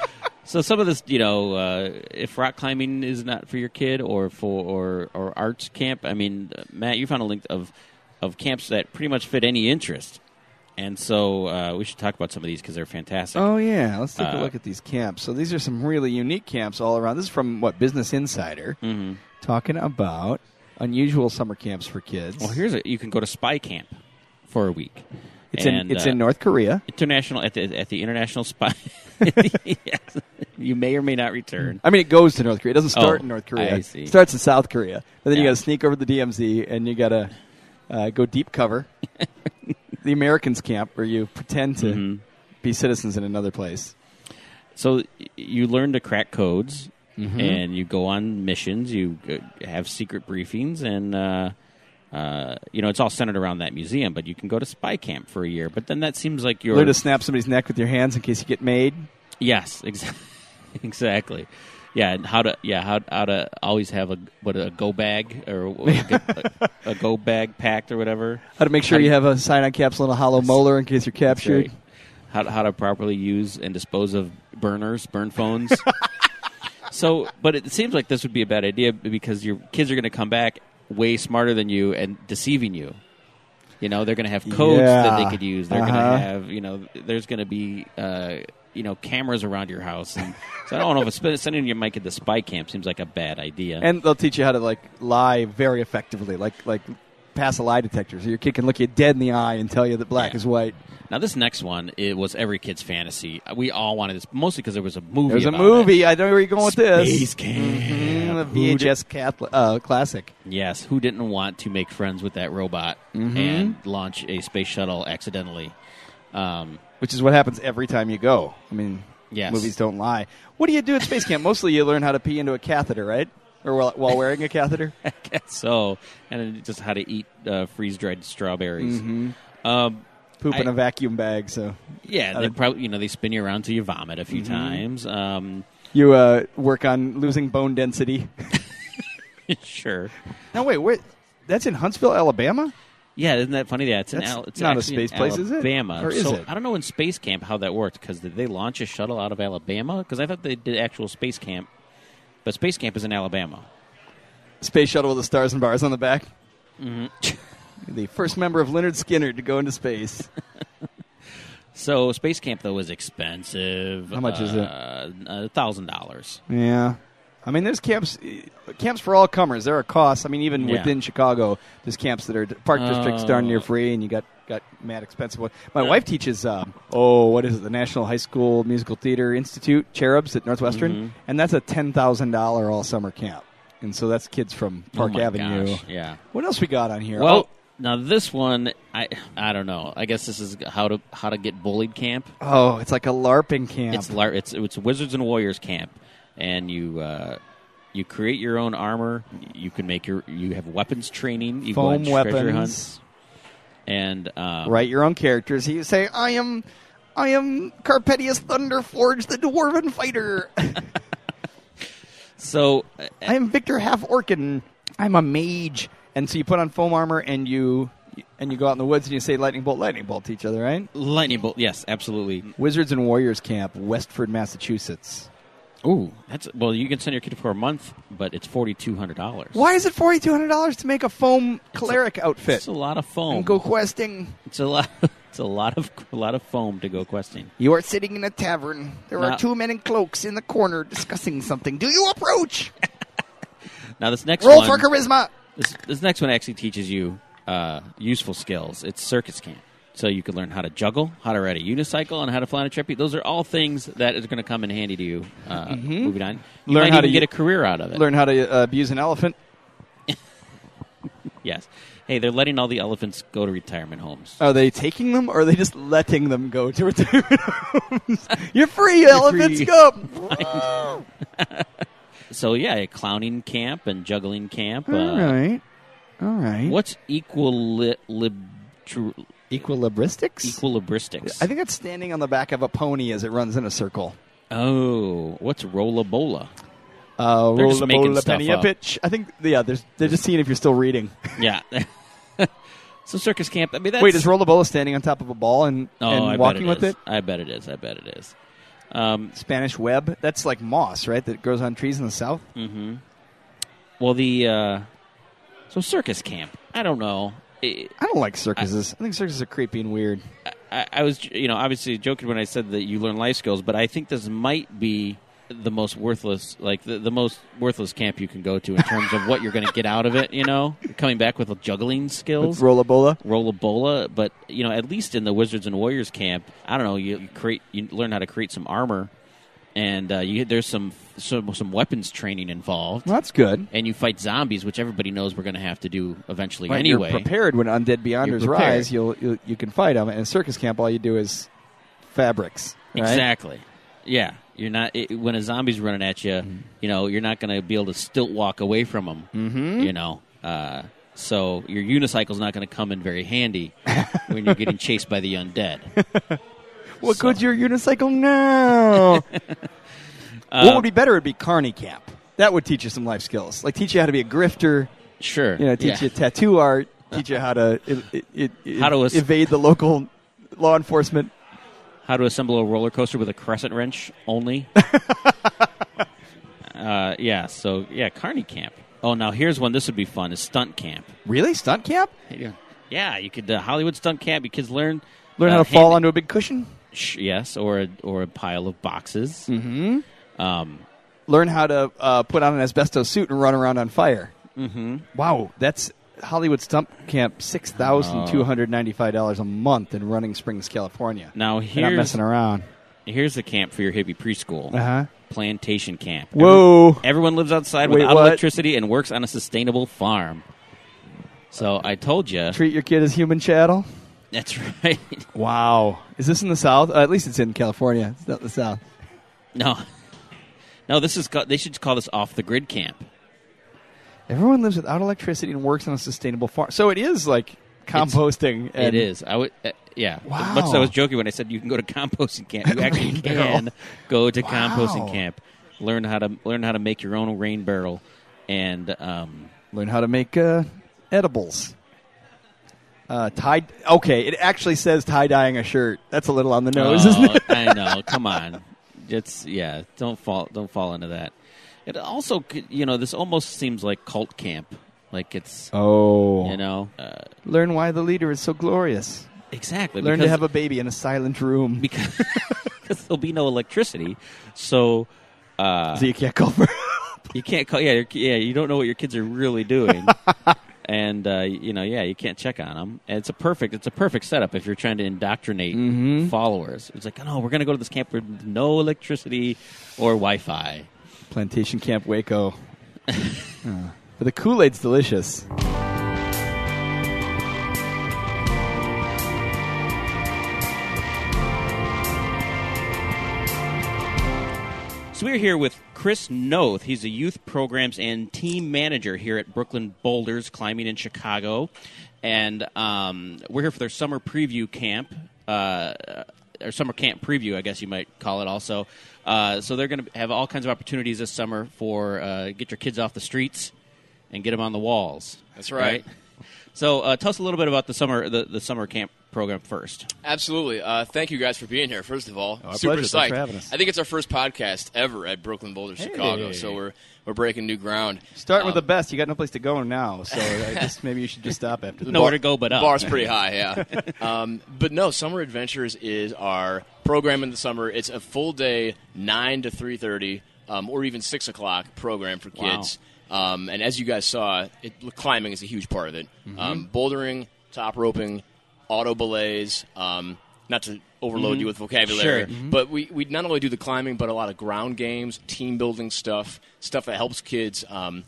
so some of this, you know, uh, if rock climbing is not for your kid or for or or arts camp. I mean, uh, Matt, you found a link of of camps that pretty much fit any interest, and so uh, we should talk about some of these because they're fantastic. Oh yeah, let's take a Uh, look at these camps. So these are some really unique camps all around. This is from what Business Insider hmm talking about unusual summer camps for kids. Well, here's a you can go to spy camp for a week. it's in it's uh, in North Korea. international at the at the international spy. yes. You may or may not return. I mean, it goes to North Korea. It doesn't start Oh, in North Korea. I see. It starts in South Korea, but then you got to sneak over the DMZ and you got to uh, go deep cover. the Americans camp where you pretend to Mhm. be citizens in another place. So you learn to crack codes, Mhm. and you go on missions. You uh, have secret briefings, and uh, uh, you know, it's all centered around that museum. But you can go to spy camp for a year. But then that seems like you're Learn to snap somebody's neck with your hands in case you get made. yes, exactly, exactly. Yeah, and how to yeah how how to always have a what a go bag or a, a, a go bag packed or whatever. How to make sure How you have a cyanide capsule and a hollow molar in case you're captured. Right. How to, how to properly use and dispose of burners, burn phones. so, but it seems like this would be a bad idea because your kids are going to come back way smarter than you and deceiving you. You know, they're going to have codes that they could use. They're going Uh-huh. to have, you know, there's going to be, uh, you know, cameras around your house. And so I don't know if it's, sending your mic at the spy camp seems like a bad idea. And they'll teach you how to like lie very effectively, like like pass a lie detector, so your kid can look you dead in the eye and tell you that black Yeah. is white. now, this next one, it was every kid's fantasy. We all wanted this, mostly because there was a movie. There's a movie. It. I know where you're going with this. Space Camp. Mm, the Who did- VHS Catholic, uh, classic. Yes, who didn't want to make friends with that robot Mm-hmm. and launch a space shuttle accidentally? Um, which is what happens every time you go. I mean, Yes. movies don't lie. What do you do at space camp? Mostly, you learn how to pee into a catheter, right? Or while, while wearing a catheter. I guess so, and just how to eat uh, freeze dried strawberries. Mm-hmm. Um, Poop in a vacuum bag. So yeah, they probably you know they spin you around till you vomit a few Mm-hmm. times. Um, you uh, work on losing bone density. sure. no, wait, wait. That's in Huntsville, Alabama. Yeah, isn't that funny? Yeah, it's, That's Al- it's not a space place, is it? Alabama. Or is so it? I don't know in space camp how that worked because did they launch a shuttle out of Alabama? Because I thought they did actual space camp, but space camp is in Alabama. Space shuttle with the stars and bars on the back. Mm-hmm. The first member of Lynyrd Skynyrd to go into space. So space camp though is expensive. How much is it? A thousand dollars. Yeah. I mean, there's camps, camps for all comers. There are costs. I mean, even Yeah. within Chicago, there's camps that are park districts darn near Oh. free, and you got got mad expensive ones. My Yeah. wife teaches, um, oh, what is it? The National High School Musical Theater Institute, Cherubs at Northwestern, Mhm. and that's a ten thousand dollar all summer camp. And so that's kids from Park oh Avenue. Gosh. Yeah. What else we got on here? Well, now this one, I I don't know. I guess this is how to how to get bullied camp. oh, oh, it's like a LARPing camp. It's lar- it's it's Wizards and Warriors camp, and you. Uh, you create your own armor. You can make your. You have weapons training. You go on Foam treasure weapons. hunts, and um, Write your own characters. You say, I am. I am Carpetius Thunderforge, the dwarven fighter. So uh, I am Victor Half Orkin. I'm a mage, and so you put on foam armor and you and you go out in the woods and you say lightning bolt, lightning bolt to each other, right? lightning bolt. Yes, absolutely. Wizards and Warriors Camp, Westford, Massachusetts. Ooh, that's well. You can send your kid for a month, but it's forty two hundred dollars. Why is it forty two hundred dollars to make a foam cleric outfit It's a lot of foam. and go questing? It's a lot. It's a lot of a lot of foam to go questing. You are sitting in a tavern. There Now- are two men in cloaks in the corner discussing something. Do you approach? Now this next Roll one, for charisma. this, this next one actually teaches you uh, useful skills. It's circus camp, so you can learn how to juggle, how to ride a unicycle, and how to fly on a trapeze. Those are all things that is going to come in handy to you. Uh, Moving on, you Mm-hmm. Learn how to get u- a career out of it. Learn how to uh, abuse an elephant. Yes. Hey, they're letting all the elephants go to retirement homes. Are they taking them or are they just letting them go to retirement homes? You're free, elephants. free. Go. So yeah, a clowning camp and juggling camp. All uh, right. All right. What's equili- lib- tr- Equilibristics? equilibristics? I think that's standing on the back of a pony as it runs in a circle. Oh, what's rollabola? Uh, They're just roll a making bowl, stuff penny, a up. pitch. I think, yeah, there's, they're just seeing if you're still reading. Yeah. so circus camp. I mean, that's, Wait, is Rollabola standing on top of a ball and, oh, and I walking it with is. it? I bet it is. I bet it is. Um, Spanish web? That's like moss, right? That grows on trees in the south? hmm Well, the uh, so circus camp. I don't know. I don't like circuses. I think circuses are creepy and weird. I, I was, you know, obviously joking when I said that you learn life skills, but I think this might be the most worthless, like the, the most worthless camp you can go to in terms of what you're going to get out of it. You know, coming back with juggling skills, Rollabola? rollabola, but you know, at least in the Wizards and Warriors camp, I don't know, you create, you learn how to create some armor, and uh, you there's some some some weapons training involved. Well, that's good. And you fight zombies, which everybody knows we're going to have to do eventually Right, anyway. You're prepared when undead beyonders rise. You'll, you'll you can fight them. In circus camp, all you do is fabrics. Right? Exactly. Yeah, you're not it, when a zombie's running at you. Mm-hmm. You know, you're not going to be able to stilt walk away from them. Mm-hmm. You know, uh, So your unicycle's not going to come in very handy when you're getting chased by the undead. What So- good's your unicycle now? what would be better would be carny camp. That would teach you some life skills, like teach you how to be a grifter. Sure. You know, teach Yeah. you tattoo art. Teach you how to i i i How to evade the local law enforcement. how to assemble a roller coaster with a crescent wrench only. uh, yeah, so yeah, Carney Camp. Oh, now here's one. This would be fun: is stunt camp. Really, stunt camp? Yeah, you could uh, Hollywood stunt camp. You kids learn Learn uh, how to fall onto a big cushion. Sh- yes, or a, or a pile of boxes. Mm-hmm. Um, Learn how to uh, put on an asbestos suit and run around on fire. mhm. Wow, that's Hollywood Stunt Camp, six thousand two hundred ninety-five dollars a month in Running Springs, California. Now They're not here's messing around. here's the camp for your hippie preschool. Uh huh. Plantation camp. Whoa. Everyone lives outside Wait, without what? electricity and works on a sustainable farm. So I told you. Treat your kid as human chattel. That's right. Wow. Is this in the South? Uh, at least it's in California. It's not the South. No, no. This is ca- they should call this off the grid camp. Everyone lives without electricity and works on a sustainable farm. So it is like composting. and it is. I would. Uh, yeah. Wow. Much as I was joking when I said you can go to composting camp. You actually can go to Wow. composting camp. Learn how to learn how to make your own rain barrel, and um, Learn how to make uh, edibles. Uh, tie. Okay, it actually says tie dyeing a shirt. That's a little on the nose, oh, isn't it? I know. Come on. It's yeah. Don't fall. Don't fall into that. It also, you know, this almost seems like cult camp. Like it's, Oh. you know, uh, Learn why the leader is so glorious. exactly. Learn to have a baby in a silent room. because because there'll be no electricity, so uh, so you can't call for. you can't call. Yeah, yeah, you don't know what your kids are really doing, and uh, you know, yeah, you can't check on them. And it's a perfect, it's a perfect setup if you're trying to indoctrinate Mhm. followers. It's like, oh, no, we're going to go to this camp with no electricity or Wi-Fi. Plantation Camp Waco. Uh, but the Kool Aid's delicious. So we're here with Chris Noth. He's a youth programs and team manager here at Brooklyn Boulders Climbing in Chicago, and um, we're here for their summer preview camp, uh, or summer camp preview, I guess you might call it. Also, uh, so they're going to have all kinds of opportunities this summer for uh, get your kids off the streets and get them on the walls. That's right. So uh, tell us a little bit about the summer the, the summer camp program first. Absolutely. Uh, thank you guys for being here. First of all, our super pleasure. psyched. For having us. I think it's our first podcast ever at Brooklyn Boulder, Chicago. So we're we're breaking new ground. Starting with the Um, best. You got no place to go now, so I guess maybe you should just stop after this. Nowhere to go but The up. bar's pretty high, yeah. um, but no, Summer Adventures is our program in the summer. It's a full day, nine to three thirty, um, or even six o'clock program for Wow. kids. Um, and as you guys saw, it, climbing is a huge part of it. Um, bouldering, top roping, auto belays. Um, not to overload you with vocabulary, Sure. but we, we not only do the climbing, but a lot of ground games, team building stuff, stuff that helps kids, um,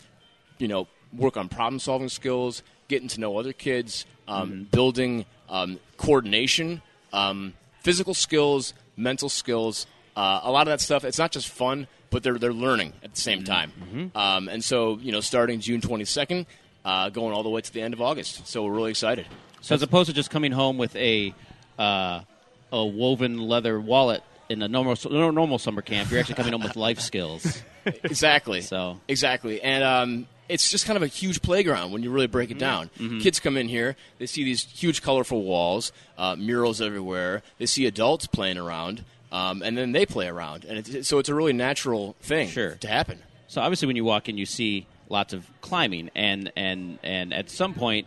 you know, work on problem solving skills, getting to know other kids, um, building um, coordination, um, physical skills, mental skills. Uh, a lot of that stuff. It's not just fun, but they're they're learning at the same time. Um, and so, you know, starting June twenty second, uh, going all the way to the end of August. So we're really excited. So as opposed to just coming home with a uh, a woven leather wallet in a normal normal summer camp, you're actually coming home with life skills. exactly. So- exactly, and um, it's just kind of a huge playground when you really break it down. Kids come in here, they see these huge, colorful walls, uh, murals everywhere. They see adults playing around, um, and then they play around, and it's, so it's a really natural thing Sure. to happen. So obviously, when you walk in, you see lots of climbing, and and and at some point,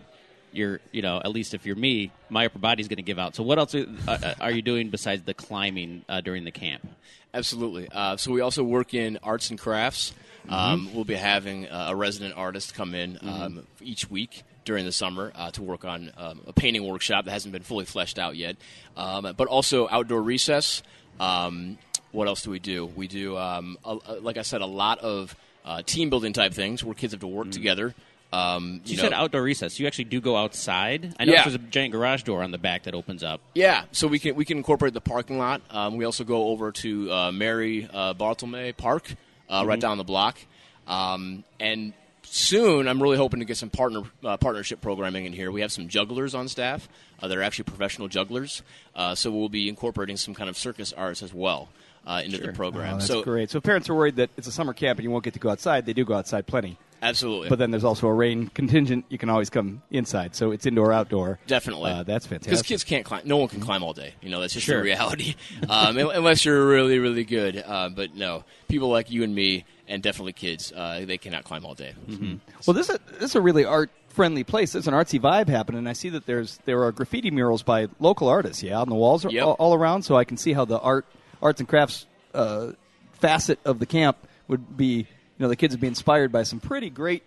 you're you know at least if you're me, my upper body's going to give out. So what else are, uh, are you doing besides the climbing uh, during the camp? Absolutely. Uh, so we also work in arts and crafts. Um, we'll be having uh, a resident artist come in um, each week during the summer uh, to work on um, a painting workshop that hasn't been fully fleshed out yet. Um, but also outdoor recess. Um, what else do we do? We do, um, a, a- like I said, a lot of uh, team building type things where kids have to work together. Um, You, know, said outdoor recess. You actually do go outside. I know Yeah. there's a giant garage door on the back that opens up. Yeah, so we can we can incorporate the parking lot. Um, we also go over to uh, Mary uh, Bartelme Park, uh, right down the block, um, and soon, I'm really hoping to get some partner uh, partnership programming in here. We have some jugglers on staff uh, that are actually professional jugglers, uh, so we'll be incorporating some kind of circus arts as well uh, into the program. Oh, that's so great. So parents are worried that it's a summer camp and you won't get to go outside. They do go outside plenty. Absolutely, But then there's also a rain contingent. You can always come inside. So it's indoor, outdoor. Definitely. Uh, that's fantastic. because kids can't climb. No one can climb all day. You know, that's just Sure. the reality. um, unless you're really, really good. Uh, but no, people like you and me, and definitely kids, uh, they cannot climb all day. Mm-hmm. Well, this is, this is a really art friendly place. There's an artsy vibe happening. And I see that there's there are graffiti murals by local artists. Yeah, on the walls are Yep. all, all around. So I can see how the art arts and crafts uh, facet of the camp would be. You know, the kids would be inspired by some pretty great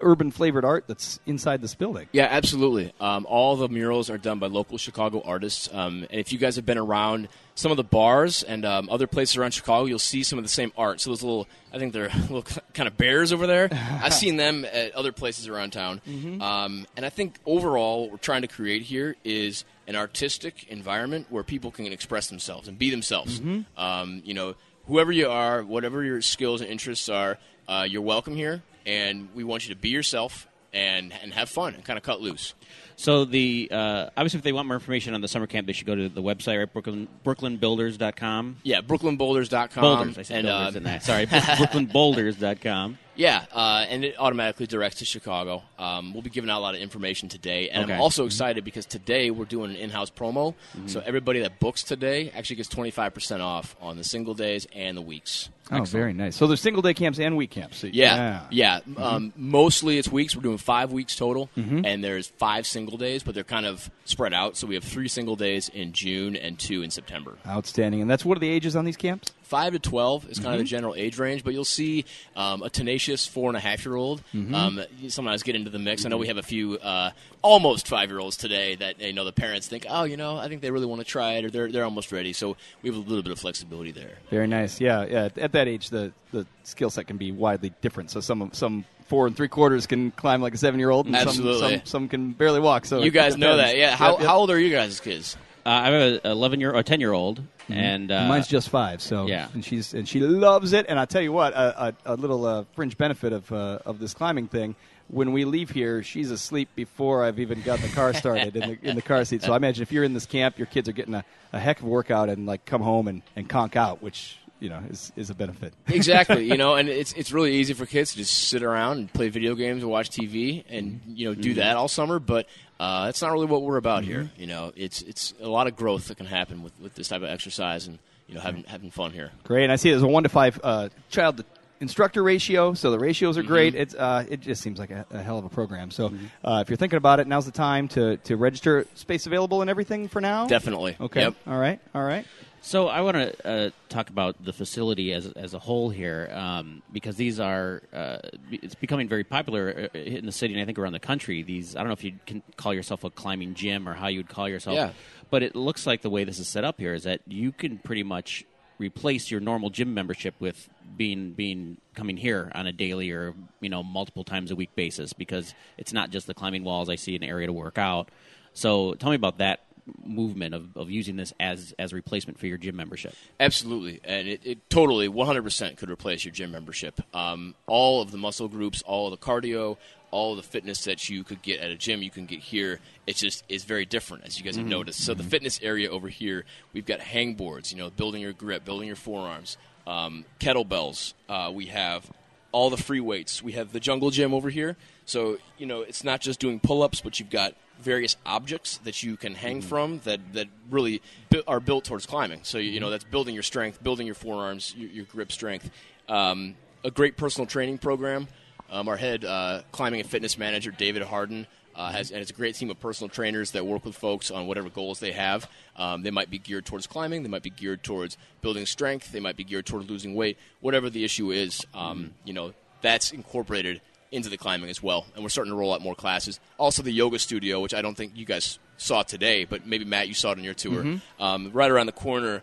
urban flavored art that's inside this building. Yeah, absolutely. Um, all the murals are done by local Chicago artists. Um, and if you guys have been around some of the bars and um, other places around Chicago, you'll see some of the same art. So those little, I think they're little kind of bears over there. I've seen them at other places around town. Um, and I think overall, what we're trying to create here is an artistic environment where people can express themselves and be themselves. Um, you know, whoever you are, whatever your skills and interests are, uh, you're welcome here. And we want you to be yourself and and have fun and kind of cut loose. So the uh, obviously, if they want more information on the summer camp, they should go to the website, right? Brooklyn BrooklynBuilders.com. Yeah, BrooklynBoulders.com. Boulders, I said and, uh, didn't I? Sorry, BrooklynBoulders.com. Yeah, uh, and it automatically directs to Chicago. Um, we'll be giving out a lot of information today, and Okay. I'm also excited because today we're doing an in-house promo. Mm-hmm. So everybody that books today actually gets 25% off on the single days and the weeks. Oh, very nice. So there's single day camps and week camps. So- Yeah, yeah. Mm-hmm. Um, mostly it's weeks. We're doing five weeks total, and there's five single days, but they're kind of spread out. So we have three single days in June and two in September. Outstanding. And that's what are the ages on these camps? five to twelve is kind of Mm-hmm. the general age range, but you'll see um, a tenacious four and a half year old Mm-hmm. um, sometimes get into the mix. I know we have a few uh, almost five year olds today that you know the parents think, oh, you know, I think they really want to try it, or they're they're almost ready. So we have a little bit of flexibility there. Very nice. Yeah, yeah. At that age, the, the skill set can be widely different. So some some four and three quarters can climb like a seven year old, and some, Absolutely. some some can barely walk. So you guys know that, yeah? How, Yep, yep. how old are you guys, kids? Uh, I have an 11 year or 10 year old, and uh, Mine's just five, so yeah. and she's and she loves it. And I tell you what, a, a, a little uh, fringe benefit of uh, of this climbing thing. When we leave here, she's asleep before I've even got the car started in the in the car seat. So I imagine if you're in this camp, your kids are getting a, a heck of a workout and like come home and, and conk out, which you know is is a benefit. exactly you know and it's it's really easy for kids to just sit around and play video games and watch tv and you know do that all summer but uh, that's not really what we're about here you know it's it's a lot of growth that can happen with, with this type of exercise and you know having having fun here Great. And I see there's a one to five uh, child to instructor ratio, so the ratios Mm-hmm. are great. It's uh, it just seems like a, a hell of a program. So Mm-hmm. uh, if you're thinking about it, now's the time to to register. Space available and everything for now. definitely Okay. yep. All right. All right. So I want to uh, talk about the facility as as a whole here, um, because these are uh, it's becoming very popular uh, in the city and I think around the country. These I don't know if you can call yourself a climbing gym or how you would call yourself, Yeah. but it looks like the way this is set up here is that you can pretty much replace your normal gym membership with being being coming here on a daily or you know multiple times a week basis because it's not just the climbing walls. I see an area to work out. So tell me about that movement of, of using this as as replacement for your gym membership. Absolutely, and it, it totally 100% could replace your gym membership. Um, all of the muscle groups, all of the cardio, all the fitness that you could get at a gym, you can get here. It's just is very different, as you guys have noticed. So the fitness area over here, we've got hang boards, you know, building your grip, building your forearms, um, kettlebells. Uh, we have all the free weights. We have the jungle gym over here. So you know, it's not just doing pull-ups, but you've got various objects that you can hang from that that really bu- are built towards climbing. So you know, that's building your strength, building your forearms, your, your grip strength. Um, a great personal training program. Um, our head uh, climbing and fitness manager, David Harden, uh, has, and it's a great team of personal trainers that work with folks on whatever goals they have. Um, they might be geared towards climbing, they might be geared towards building strength, they might be geared toward losing weight, whatever the issue is. Um, you know, that's incorporated into the climbing as well, and we're starting to roll out more classes. Also, the yoga studio, which I don't think you guys saw today, but maybe Matt, you saw it on your tour. Um, right around the corner.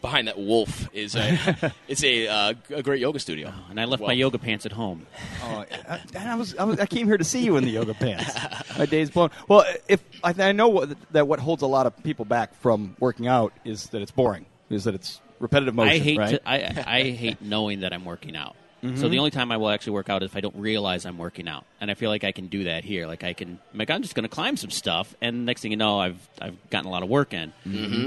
Behind that wolf is a it's a, uh, a great yoga studio, And I left Well, my yoga pants at home. Oh, I, I was, I was I came here to see you in the yoga pants. My day's blown. Well, if I, I know what, that what holds a lot of people back from working out is that it's boring. Is that it's repetitive motion. I hate right? to, I I hate knowing that I'm working out. So the only time I will actually work out is if I don't realize I'm working out, and I feel like I can do that here. Like I can, like I'm just going to climb some stuff, and next thing you know, I've I've gotten a lot of work in,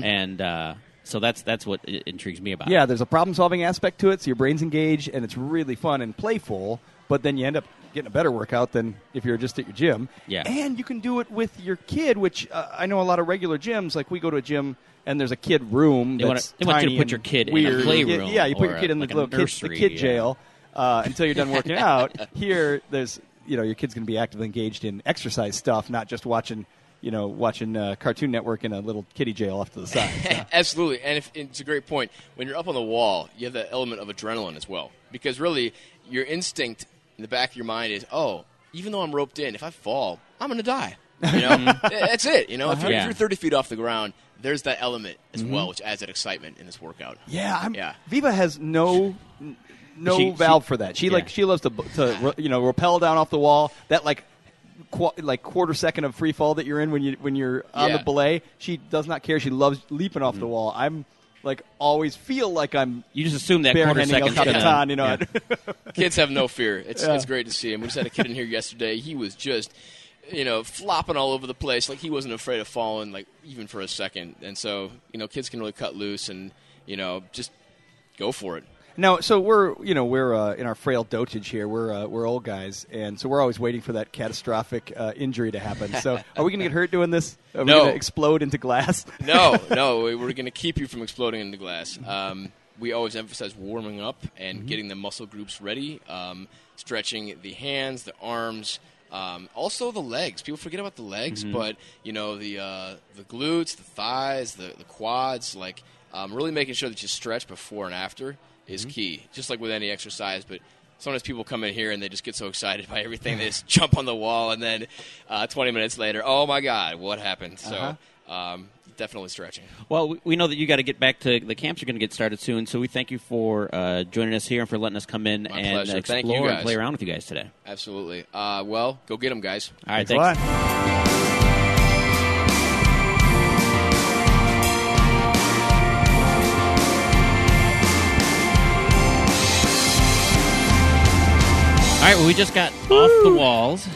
and uh, so that's that's what intrigues me about. Yeah, it. there's a problem solving aspect to it, so your brain's engaged and it's really fun and playful, but then you end up getting a better workout than if you're just at your gym. Yeah. And you can do it with your kid, which uh, I know a lot of regular gyms, like we go to a gym and there's a kid room. They wanna- they want you to put your kid in a playroom Yeah, you put your kid in the like a little kid, the kid yeah. jail uh, until you're done working out. Here, there's you know your kid's going to be actively engaged in exercise stuff, not just watching you know watching uh, Cartoon Network in a little kiddie jail off to the side. So. Absolutely, and if, it's a great point. When you're up on the wall, you have that element of adrenaline as well, because really, your instinct in the back of your mind is, oh, even though I'm roped in, if I fall, I'm going to die. You know, that's it. You know, if, you're, Yeah. if you're 30 feet off the ground, there's that element as Mm-hmm. well, which adds that excitement in this workout. Yeah, I'm, Yeah. Viva has no n- no She- valve she- for that. She yeah. like she loves to to you know rappel down off the wall. That like qu- like quarter second of free fall that you're in when you when you're on Yeah. the belay. She does not care. She loves leaping off the mm-hmm. wall. I'm like always feel like I'm You just assume that quarter second. Capitan. You know, Kids have no fear. It's Yeah. it's great to see him. We just had a kid in here yesterday. He was just, you know, flopping all over the place. Like he wasn't afraid of falling, like even for a second. And so, you know, kids can really cut loose and you know just go for it. Now, so we're you know we're uh, in our frail dotage here. We're uh, we're old guys, and so we're always waiting for that catastrophic uh, injury to happen. So, are we going to get hurt doing this? Are we No. going to explode into glass? No, no, we- we're going to keep you from exploding into glass. Um, we always emphasize warming up and getting the muscle groups ready, um, stretching the hands, the arms, um, also the legs. People forget about the legs, but you know the uh, the glutes, the thighs, the, the quads. Like um, really making sure that you stretch before and after is key. Just like with any exercise, but. Sometimes people come in here and they just get so excited by everything they just jump on the wall and then uh, 20 minutes later, oh my god, what happened? So um, definitely stretching. Well, we- we know that you got to get back to the camps. You're going to get started soon, so we thank you for uh, joining us here and for letting us come in My and pleasure. explore and play around with you guys today. Absolutely. Uh, well, go get them, guys. All right, Thanks a thanks. Right, well, we just got off the walls,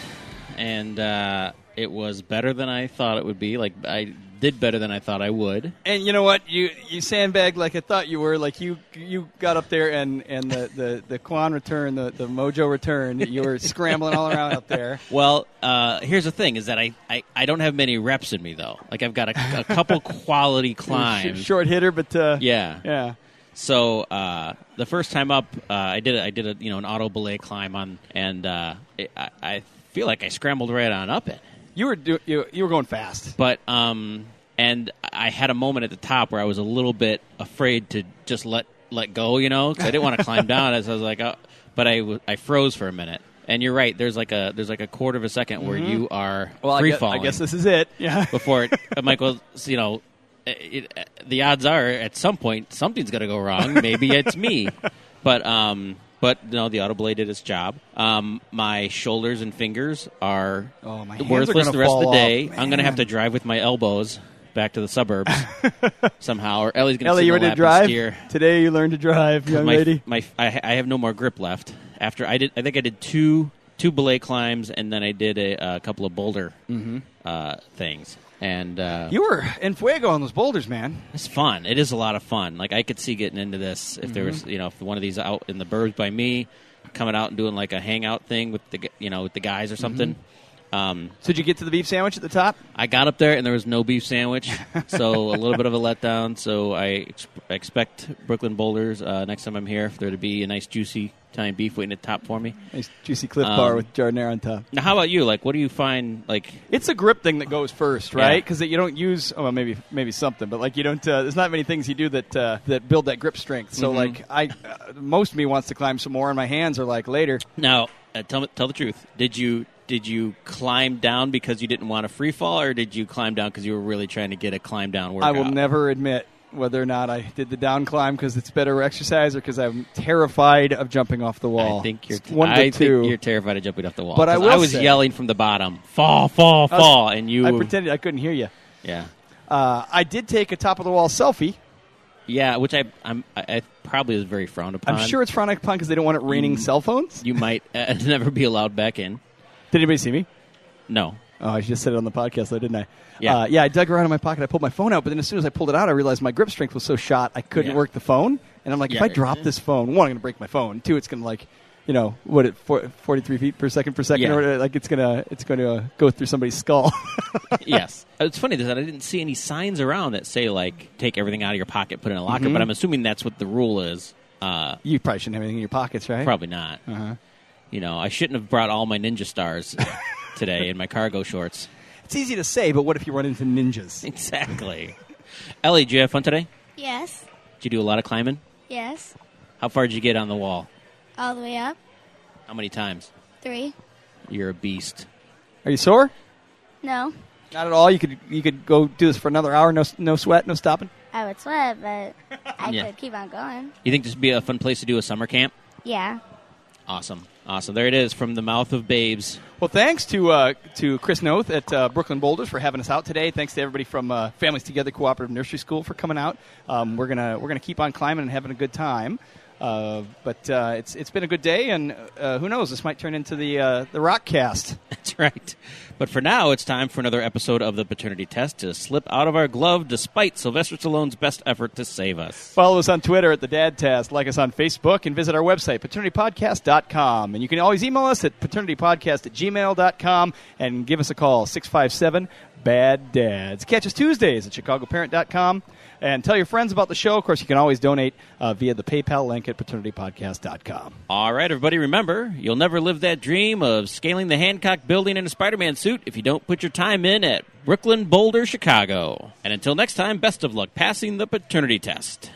and uh, it was better than I thought it would be. Like I did better than I thought I would. And you know what? You you sandbagged like I thought you were. Like you you got up there and, and the, the, the Quan return, the, the Mojo return. You were scrambling all around up there. Well, uh, here's the thing: is that I, I, I don't have many reps in me though. Like I've got a, a couple quality climbs. Short hitter, but uh, Yeah. yeah. So uh, the first time up, uh, I did a, I did a you know an auto belay climb on, and uh, it, I, I feel like I scrambled right on up it. You were do, you, you were going fast. But um, and I had a moment at the top where I was a little bit afraid to just let let go, you know, 'cause I didn't want to climb down. As I was like, oh, but I I froze for a minute. And you're right. There's like a there's like a quarter of a 2nd where you are Mm-hmm. Well, I free guess, I guess this is it. Yeah. before it, Michael, you know, it, it, the odds are at some point something's going to go wrong. Maybe it's me, but um, but no, the auto belay did its job. Um, my shoulders and fingers are Oh, are worthless gonna the rest of the day. off. I'm going to have to drive with my elbows back to the suburbs somehow, or Ellie's going to Ellie, you ready to drive? Today you learned to drive, young my, lady. my I, I have no more grip left. After I did, I think I did two two belay climbs, and then I did a, a couple of boulder uh, things, and uh, You were in fuego on those boulders, man. it's fun. It is a lot of fun. Like I could see getting into this if there was, Mm-hmm. you know, if one of these out in the burbs by me, coming out and doing like a hangout thing with the, you know, with the guys or something. Mm-hmm. Um, So did you get to the beef sandwich at the top? I got up there and there was no beef sandwich, so a little bit of a letdown. So I ex- expect Brooklyn Boulders uh, next time I'm here for there to be a nice juicy Italian beef waiting at the top for me. Nice juicy cliff Um, bar with giardiniera on top. Now, how about you? Like, what do you find? Like, It's a grip thing that goes first, right? Yeah. Because you don't use, oh, well, maybe maybe something, but like you don't. Uh, there's not many things you do that uh, that build that grip strength. So Mhm. like I, uh, most of me wants to climb some more, and my hands are like later. Now, uh, tell tell the truth. Did you did you climb down because you didn't want a free fall, or did you climb down because you were really trying to get a climb down workout? I will never admit whether or not I did the down climb because it's better exercise or because I'm terrified of jumping off the wall. I think you're. It's one I two. you're terrified of jumping off the wall. But I I was say- yelling from the bottom, "Fall, fall, was- fall!" and you. I pretended I couldn't hear you. yeah. Uh, I did take a top of the wall selfie Yeah, which I I'm I, probably is very frowned upon. I'm sure it's frowned upon because they don't want it raining cell phones. you might uh, never be allowed back in. Did anybody see me? No. Oh, I just said it on the podcast, though, didn't I? Yeah. Uh, yeah, I dug around in my pocket. I pulled my phone out, but then as soon as I pulled it out, I realized my grip strength was so shot I couldn't Yeah. work the phone. And I'm like, if I drop this phone, one, I'm going to break my phone. Two, it's going to like, you know, what it for, 43 feet per second per second, Yeah. or like it's gonna it's going to uh, go through somebody's skull. yes. It's funny that I didn't see any signs around that say like take everything out of your pocket, put it in a locker. But I'm assuming that's what the rule is. Uh, you probably shouldn't have anything in your pockets, right? probably not. Uh-huh. You know, I shouldn't have brought all my ninja stars today in my cargo shorts. It's easy to say, but what if you run into ninjas? Exactly. Ellie, did you have fun today? Yes. Did you do a lot of climbing? Yes. How far did you get on the wall? All the way up. How many times? Three. You're a beast. Are you sore? No. Not at all. You could you could go do this for another hour. No no sweat, no stopping. I would sweat, but I Yeah. could keep on going. You think this would be a fun place to do a summer camp? Yeah. Awesome. Awesome. There it is from the mouth of babes. Well, thanks to uh, to Chris Noth at uh, Brooklyn Boulders for having us out today. Thanks to everybody from uh, Families Together Cooperative Nursery School for coming out. Um, we're gonna we're gonna keep on climbing and having a good time. Uh, but uh, it's it's been a good day, and uh, who knows? This might turn into the uh, the rock cast. That's right. But for now, it's time for another episode of the paternity test to slip out of our glove despite Sylvester Stallone's best effort to save us. Follow us on Twitter at the Dad Test. Like us on Facebook and visit our website, paternitypodcast.com. And you can always email us at paternitypodcast at gmail.com and give us a call, 657 Bad Dads. Catch us Tuesdays at chicagoparent.com. And tell your friends about the show. Of course, you can always donate uh, via the PayPal link at paternitypodcast.com. All right, everybody, remember, you'll never live that dream of scaling the Hancock building in a Spider Man suit if you don't put your time in at Brooklyn Boulder, Chicago. And until next time, best of luck passing the paternity test.